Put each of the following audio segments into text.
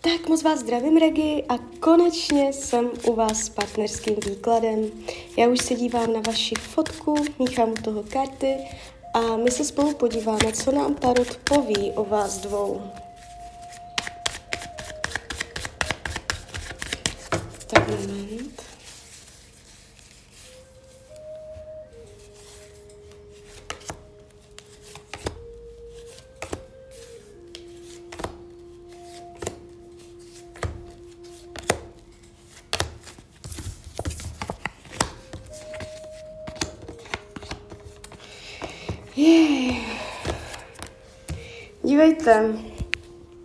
Tak moc vás zdravím, Regi, a konečně jsem u vás s partnerským výkladem. Já už se dívám na vaši fotku, míchám u toho karty a my se spolu podíváme, co nám Tarot poví o vás dvou. Tak moment. Dívejte,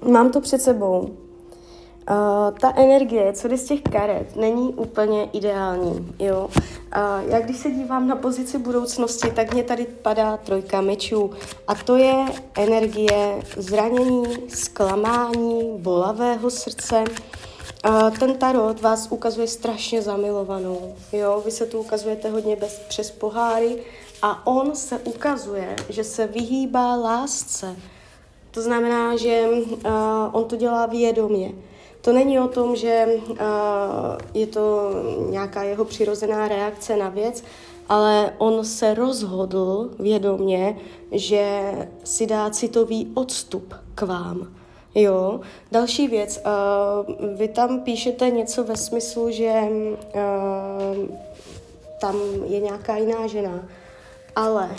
mám to před sebou. Uh, ta energie, co jde z těch karet, není úplně ideální. Jo? Uh, já když se dívám na pozici budoucnosti, tak mě tady padá trojka mečů. A to je energie zranění, zklamání, bolavého srdce. Uh, ten tarot vás ukazuje strašně zamilovanou. Jo? Vy se tu ukazujete hodně bez, přes poháry, a on se ukazuje, že se vyhýbá lásce. To znamená, že uh, on to dělá vědomě. To není o tom, že uh, je to nějaká jeho přirozená reakce na věc, ale on se rozhodl vědomě, že si dá citový odstup k vám. Jo. Další věc, uh, vy tam píšete něco ve smyslu, že uh, tam je nějaká jiná žena ale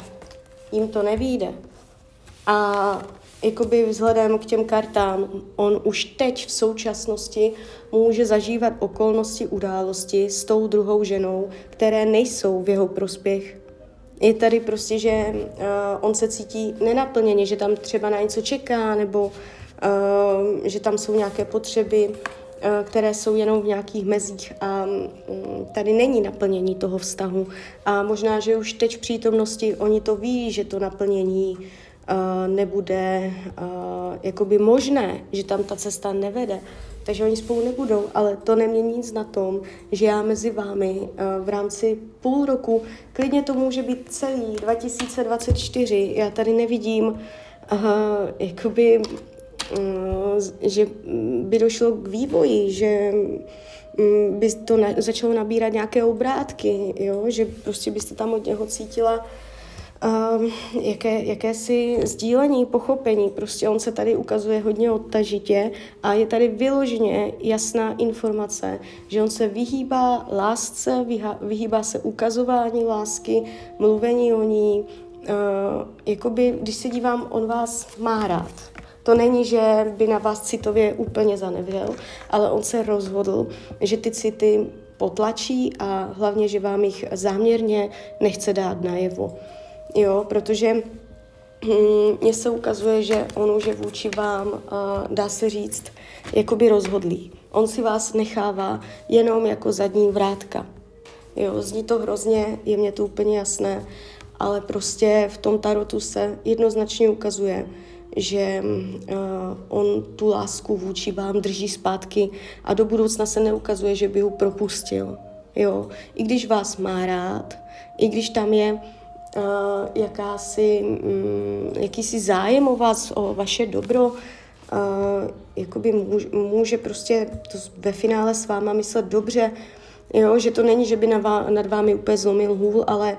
jim to nevíde. A jakoby vzhledem k těm kartám, on už teď v současnosti může zažívat okolnosti, události s tou druhou ženou, které nejsou v jeho prospěch. Je tady prostě, že uh, on se cítí nenaplněně, že tam třeba na něco čeká, nebo uh, že tam jsou nějaké potřeby, Eh, které jsou jenom v nějakých mezích a mm, tady není naplnění toho vztahu. A možná, že už teď v přítomnosti oni to ví, že to naplnění eh, nebude uh, jakoby možné, že tam ta cesta nevede. Takže oni spolu nebudou, ale to nemění nic na tom, že já mezi vámi v rámci půl roku, klidně to může být celý 2024, já tady nevidím jakoby Eh, že by došlo k vývoji, že mm, by to na, začalo nabírat nějaké obrátky, jo? že prostě byste tam od něho cítila um, jaké, jakési sdílení, pochopení. Prostě on se tady ukazuje hodně odtažitě a je tady vyloženě jasná informace, že on se vyhýbá lásce, vyhýbá se ukazování lásky, mluvení o ní. Uh, jakoby, když se dívám, on vás má rád to není, že by na vás citově úplně zanevřel, ale on se rozhodl, že ty city potlačí a hlavně, že vám jich záměrně nechce dát najevo. Jo, protože hm, mně se ukazuje, že on už je vůči vám, dá se říct, jakoby rozhodlý. On si vás nechává jenom jako zadní vrátka. Jo, zní to hrozně, je mně to úplně jasné, ale prostě v tom tarotu se jednoznačně ukazuje, že uh, on tu lásku vůči vám drží zpátky a do budoucna se neukazuje, že by ho propustil. Jo? I když vás má rád, i když tam je uh, jakási, um, jakýsi zájem o vás, o vaše dobro, uh, jakoby může, může prostě to ve finále s váma myslet dobře, jo? že to není, že by nad vámi úplně zlomil hůl, ale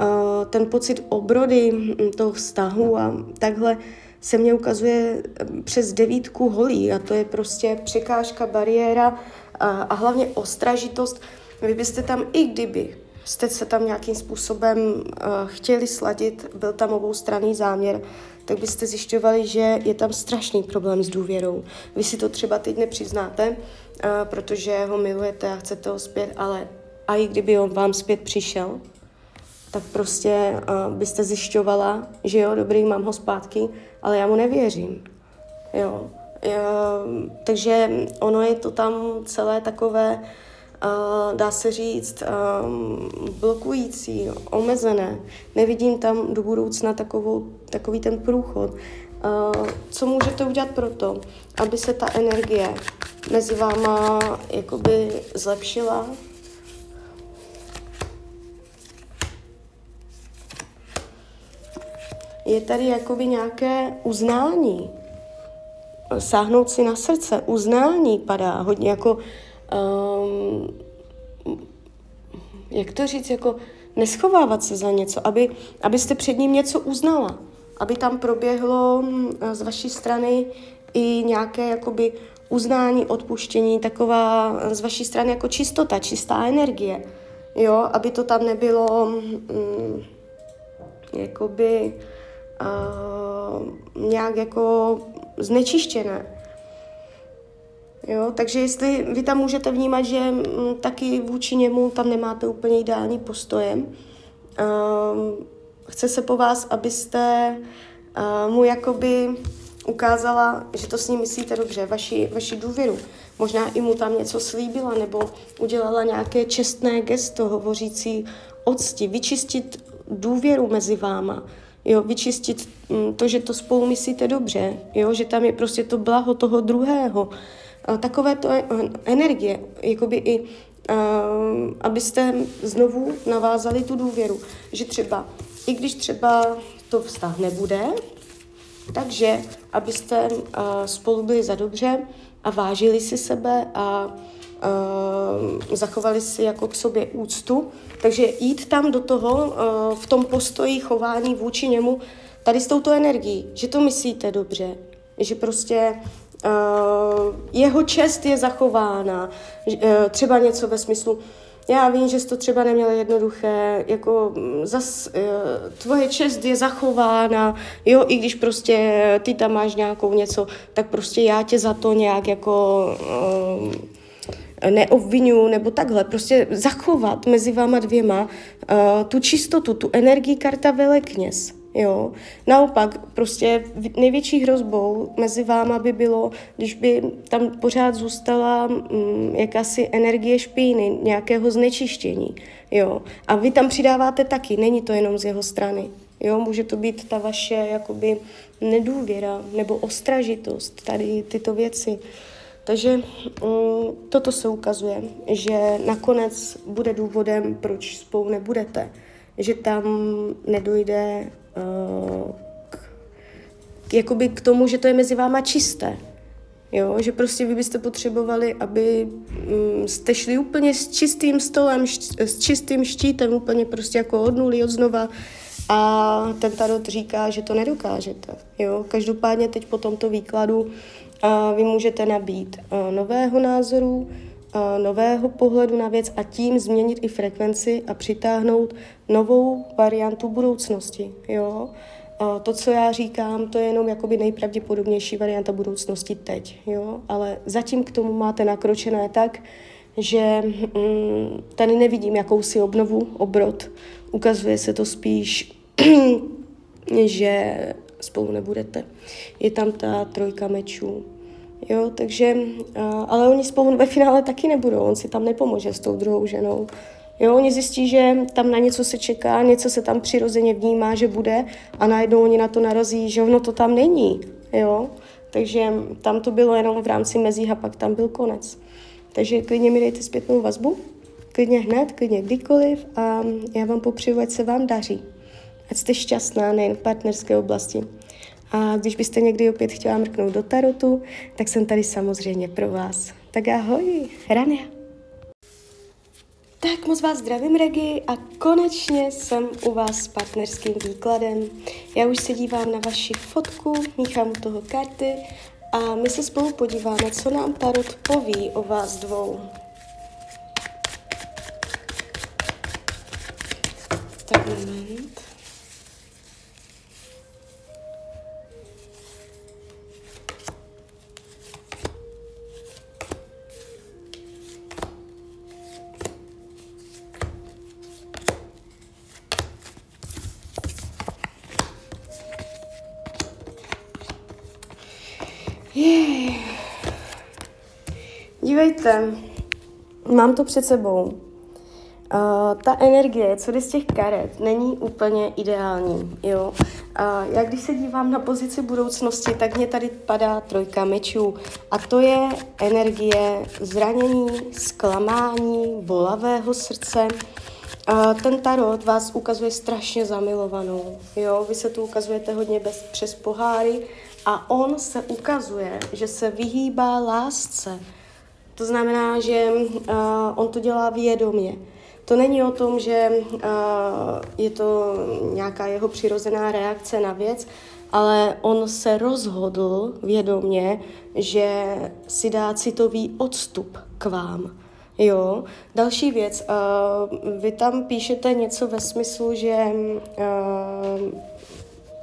uh, ten pocit obrody toho vztahu a takhle se mně ukazuje přes devítku holí a to je prostě překážka, bariéra a, a hlavně ostražitost. Vy byste tam, i kdyby jste se tam nějakým způsobem uh, chtěli sladit, byl tam oboustranný záměr, tak byste zjišťovali, že je tam strašný problém s důvěrou. Vy si to třeba teď nepřiznáte, uh, protože ho milujete a chcete ho zpět, ale a i kdyby on vám zpět přišel, tak prostě uh, byste zjišťovala, že jo, dobrý, mám ho zpátky, ale já mu nevěřím. Jo. Uh, takže ono je to tam celé takové, uh, dá se říct, um, blokující, omezené. Nevidím tam do budoucna takovou, takový ten průchod. Uh, co můžete udělat pro to, aby se ta energie mezi váma jakoby zlepšila, je tady jakoby nějaké uznání. sáhnout si na srdce, uznání padá hodně jako, um, jak to říct, jako neschovávat se za něco, aby, abyste před ním něco uznala, aby tam proběhlo mm, z vaší strany i nějaké jakoby uznání, odpuštění, taková z vaší strany jako čistota, čistá energie, jo, aby to tam nebylo mm, jakoby uh, nějak jako znečištěné. Jo, takže jestli vy tam můžete vnímat, že m, mm, taky vůči němu tam nemáte úplně ideální postojem, uh, chce se po vás, abyste uh, mu jakoby ukázala, že to s ním myslíte dobře, vaši, vaši důvěru. Možná i mu tam něco slíbila nebo udělala nějaké čestné gesto hovořící o cti, vyčistit důvěru mezi váma, jo, vyčistit mm, to, že to spolu myslíte dobře, jo, že tam je prostě to blaho toho druhého. Takové to energie, jakoby i uh, abyste znovu navázali tu důvěru, že třeba, i když třeba to vztah nebude, takže abyste uh, spolu byli za dobře a vážili si sebe a uh, zachovali si jako k sobě úctu. Takže jít tam do toho uh, v tom postoji chování vůči němu tady s touto energií, že to myslíte dobře, že prostě uh, jeho čest je zachována, uh, třeba něco ve smyslu, já vím, že jsi to třeba neměla jednoduché, jako mm, zas, uh, tvoje čest je zachována, jo, i když prostě ty tam máš nějakou něco, tak prostě já tě za to nějak jako uh, neobvinuju nebo takhle, prostě zachovat mezi váma dvěma uh, tu čistotu, tu energii karta velekněz. Jo. Naopak, prostě největší hrozbou mezi váma by bylo, když by tam pořád zůstala mm, jakási energie špíny, nějakého znečištění. Jo. A vy tam přidáváte taky, není to jenom z jeho strany. Jo, může to být ta vaše jakoby nedůvěra nebo ostražitost, tady tyto věci. Takže mm, toto se ukazuje, že nakonec bude důvodem, proč spolu nebudete. Že tam nedojde k, jakoby k tomu, že to je mezi váma čisté. Jo, že prostě vy byste potřebovali, aby um, jste šli úplně s čistým stolem, št, s čistým štítem, úplně prostě jako od nuly, od znova. A ten tarot říká, že to nedokážete. Jo? Každopádně teď po tomto výkladu uh, vy můžete nabít uh, nového názoru, nového pohledu na věc a tím změnit i frekvenci a přitáhnout novou variantu budoucnosti. Jo? To, co já říkám, to je jenom jakoby nejpravděpodobnější varianta budoucnosti teď, jo? ale zatím k tomu máte nakročené tak, že mm, tady nevidím jakousi obnovu, obrot. Ukazuje se to spíš, že spolu nebudete. Je tam ta trojka mečů. Jo, takže, ale oni spolu ve finále taky nebudou, on si tam nepomůže s tou druhou ženou. Jo, oni zjistí, že tam na něco se čeká, něco se tam přirozeně vnímá, že bude a najednou oni na to narazí, že ono to tam není. Jo? Takže tam to bylo jenom v rámci mezí a pak tam byl konec. Takže klidně mi dejte zpětnou vazbu, klidně hned, klidně kdykoliv a já vám popřeju, ať se vám daří. Ať jste šťastná nejen v partnerské oblasti. A když byste někdy opět chtěla mrknout do tarotu, tak jsem tady samozřejmě pro vás. Tak ahoj, Rania. Tak moc vás zdravím, Regi, a konečně jsem u vás s partnerským výkladem. Já už se dívám na vaši fotku, míchám u toho karty a my se spolu podíváme, co nám Tarot poví o vás dvou. Dívejte, mám to před sebou. Uh, ta energie, co jde z těch karet, není úplně ideální. Jo? Uh, já když se dívám na pozici budoucnosti, tak mě tady padá trojka mečů. A to je energie zranění, zklamání, bolavého srdce. Uh, ten tarot vás ukazuje strašně zamilovanou. Jo? Vy se tu ukazujete hodně bez, přes poháry a on se ukazuje, že se vyhýbá lásce. To znamená, že uh, on to dělá vědomě. To není o tom, že uh, je to nějaká jeho přirozená reakce na věc, ale on se rozhodl vědomě, že si dá citový odstup k vám. Jo, další věc, uh, vy tam píšete něco ve smyslu, že uh,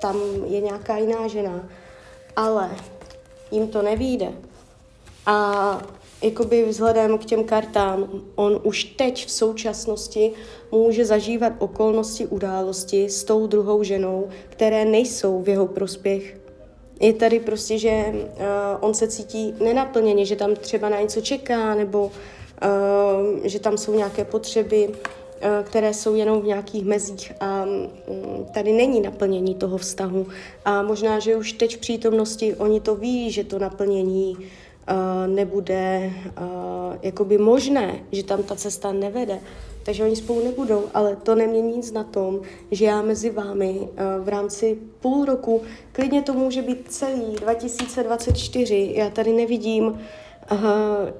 tam je nějaká jiná žena, ale jim to nevíde. A jakoby vzhledem k těm kartám, on už teď v současnosti může zažívat okolnosti, události s tou druhou ženou, které nejsou v jeho prospěch. Je tady prostě, že uh, on se cítí nenaplněně, že tam třeba na něco čeká, nebo že tam jsou nějaké potřeby, uh, které jsou jenom v nějakých mezích a um, tady není naplnění toho vztahu. A možná, že už teď v přítomnosti oni to ví, že to naplnění nebude uh, jakoby možné, že tam ta cesta nevede. Takže oni spolu nebudou, ale to nemění nic na tom, že já mezi vámi v rámci půl roku, klidně to může být celý 2024, já tady nevidím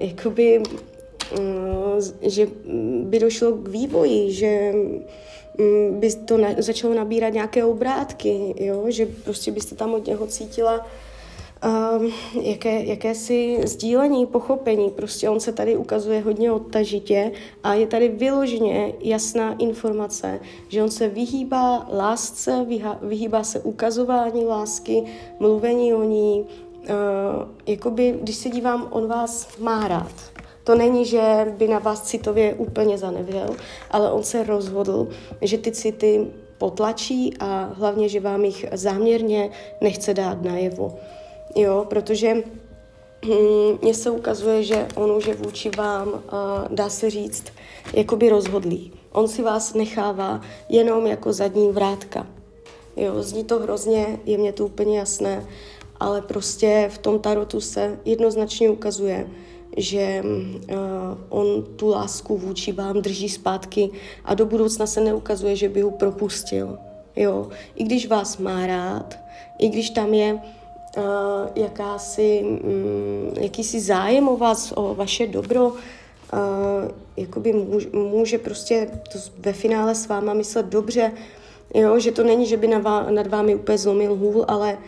jakoby, že by došlo k vývoji, že um, by to na, začalo nabírat nějaké obrátky, jo? že prostě byste tam od něho cítila um, jaké, jakési sdílení, pochopení. Prostě on se tady ukazuje hodně odtažitě a je tady vyloženě jasná informace, že on se vyhýbá lásce, vyhýbá se ukazování lásky, mluvení o ní. Uh, jakoby, když se dívám, on vás má rád. To není, že by na vás citově úplně zanevřel, ale on se rozhodl, že ty city potlačí a hlavně, že vám jich záměrně nechce dát najevo jo, protože hm, mně se ukazuje, že on už je vůči vám, dá se říct, jakoby rozhodlý. On si vás nechává jenom jako zadní vrátka. Jo, zní to hrozně, je mě to úplně jasné, ale prostě v tom tarotu se jednoznačně ukazuje, že uh, on tu lásku vůči vám drží zpátky a do budoucna se neukazuje, že by ho propustil. Jo, i když vás má rád, i když tam je uh, jakási, um, jakýsi zájem o vás, o vaše dobro, uh, jakoby může, může prostě to ve finále s váma myslet dobře, jo, že to není, že by nad, vá, nad vámi úplně zlomil hůl, ale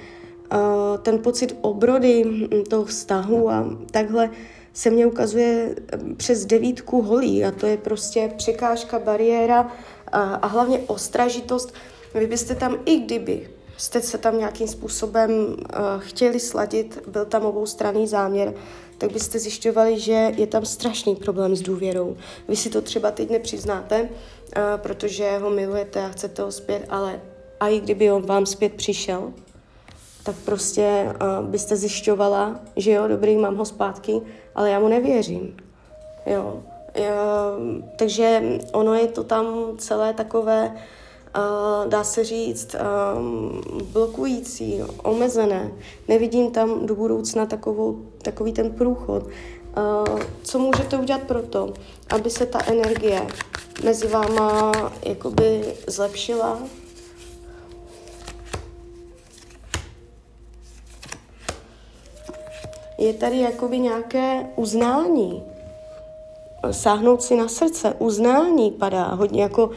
uh, ten pocit obrody mm, toho vztahu a takhle se mně ukazuje přes devítku holí a to je prostě překážka, bariéra a, a hlavně ostražitost. Vy byste tam i kdyby jste se tam nějakým způsobem uh, chtěli sladit, byl tam oboustranný záměr, tak byste zjišťovali, že je tam strašný problém s důvěrou. Vy si to třeba teď nepřiznáte, uh, protože ho milujete a chcete ho zpět, ale a i kdyby on vám zpět přišel, tak prostě uh, byste zjišťovala, že jo, dobrý, mám ho zpátky, ale já mu nevěřím. Jo. Uh, takže ono je to tam celé takové uh, dá se říct, um, blokující, omezené. Nevidím tam do budoucna takovou, takový ten průchod. Uh, co můžete udělat pro to, aby se ta energie mezi váma jakoby zlepšila? Je tady jakoby nějaké uznání, sáhnout si na srdce, uznání padá hodně jako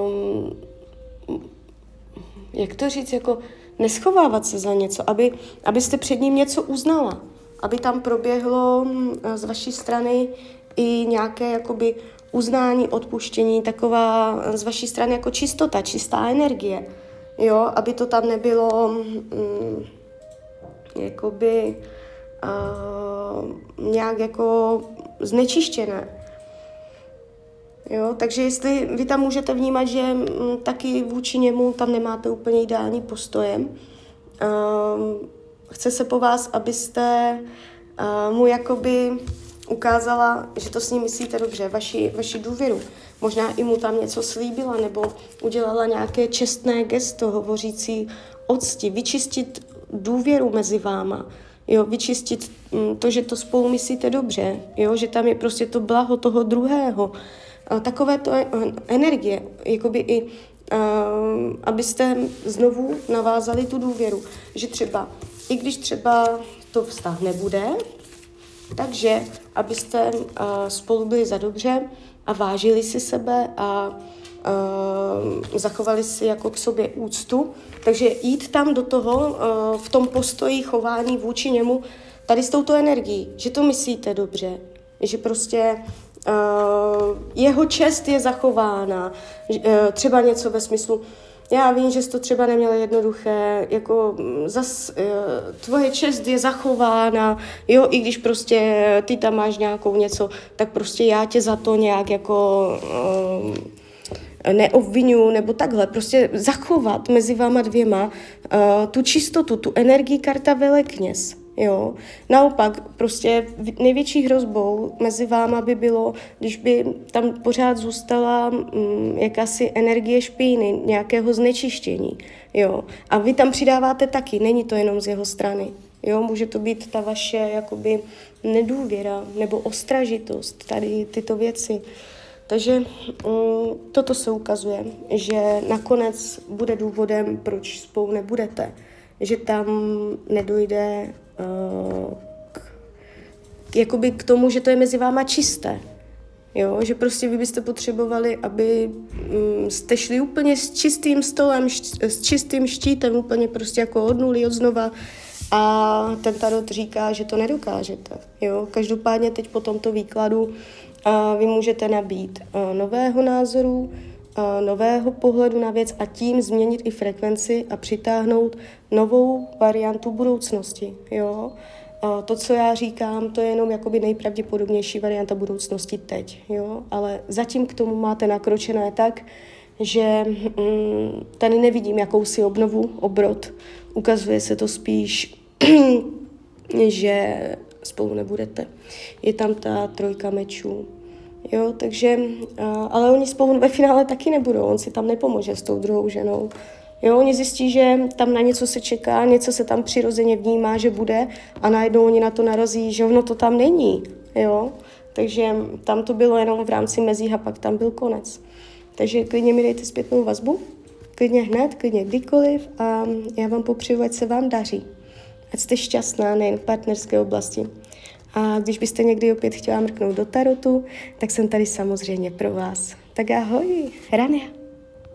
um, jak to říct, jako neschovávat se za něco, aby, abyste před ním něco uznala, aby tam proběhlo mm, z vaší strany i nějaké jakoby uznání, odpuštění, taková z vaší strany jako čistota, čistá energie, jo, aby to tam nebylo mm, jakoby uh, nějak jako znečištěné. Jo, takže jestli vy tam můžete vnímat, že m, mm, taky vůči němu tam nemáte úplně ideální postojem, um, chce se po vás, abyste uh, mu jakoby ukázala, že to s ním myslíte dobře, vaši, vaši důvěru. Možná i mu tam něco slíbila nebo udělala nějaké čestné gesto hovořící o cti, vyčistit důvěru mezi váma, jo, vyčistit mm, to, že to spolu myslíte dobře, jo, že tam je prostě to blaho toho druhého, takové to energie, jakoby i uh, abyste znovu navázali tu důvěru, že třeba i když třeba to vztah nebude, takže abyste uh, spolu byli za dobře a vážili si sebe a uh, zachovali si jako k sobě úctu, takže jít tam do toho uh, v tom postoji chování vůči němu tady s touto energií, že to myslíte dobře, že prostě uh, jeho čest je zachována, uh, třeba něco ve smyslu, já vím, že jsi to třeba neměla jednoduché, jako mm, zas, tvoje čest je zachována, jo, i když prostě ty tam máš nějakou něco, tak prostě já tě za to nějak jako uh, neobvinuju, nebo takhle, prostě zachovat mezi váma dvěma uh, tu čistotu, tu energii karta velekněz. Jo. Naopak, prostě největší hrozbou mezi váma by bylo, když by tam pořád zůstala mm, jakási energie špíny, nějakého znečištění. Jo. A vy tam přidáváte taky, není to jenom z jeho strany. Jo, může to být ta vaše jakoby nedůvěra nebo ostražitost, tady tyto věci. Takže mm, toto se ukazuje, že nakonec bude důvodem, proč spolu nebudete. Že tam nedojde uh, k, jakoby k tomu, že to je mezi váma čisté. Jo, že prostě vy byste potřebovali, aby um, jste šli úplně s čistým stolem, s čistým štítem, úplně prostě jako od nuly, od znova. A ten tarot říká, že to nedokážete. Jo? Každopádně teď po tomto výkladu uh, vy můžete nabít uh, nového názoru, uh, nového pohledu na věc a tím změnit i frekvenci a přitáhnout novou variantu budoucnosti. Jo? Uh, to, co já říkám, to je jenom jakoby nejpravděpodobnější varianta budoucnosti teď. Jo? Ale zatím k tomu máte nakročené tak, že mm, tady nevidím jakousi obnovu, obrot. Ukazuje se to spíš, že spolu nebudete. Je tam ta trojka mečů. Jo, takže, ale oni spolu ve finále taky nebudou, on si tam nepomůže s tou druhou ženou. Jo, oni zjistí, že tam na něco se čeká, něco se tam přirozeně vnímá, že bude a najednou oni na to narazí, že ono to tam není. Jo, takže tam to bylo jenom v rámci mezí a pak tam byl konec. Takže klidně mi dejte zpětnou vazbu, klidně hned, klidně kdykoliv a já vám popřeju, ať se vám daří. Ať jste šťastná nejen v partnerské oblasti. A když byste někdy opět chtěla mrknout do tarotu, tak jsem tady samozřejmě pro vás. Tak ahoj, Rania.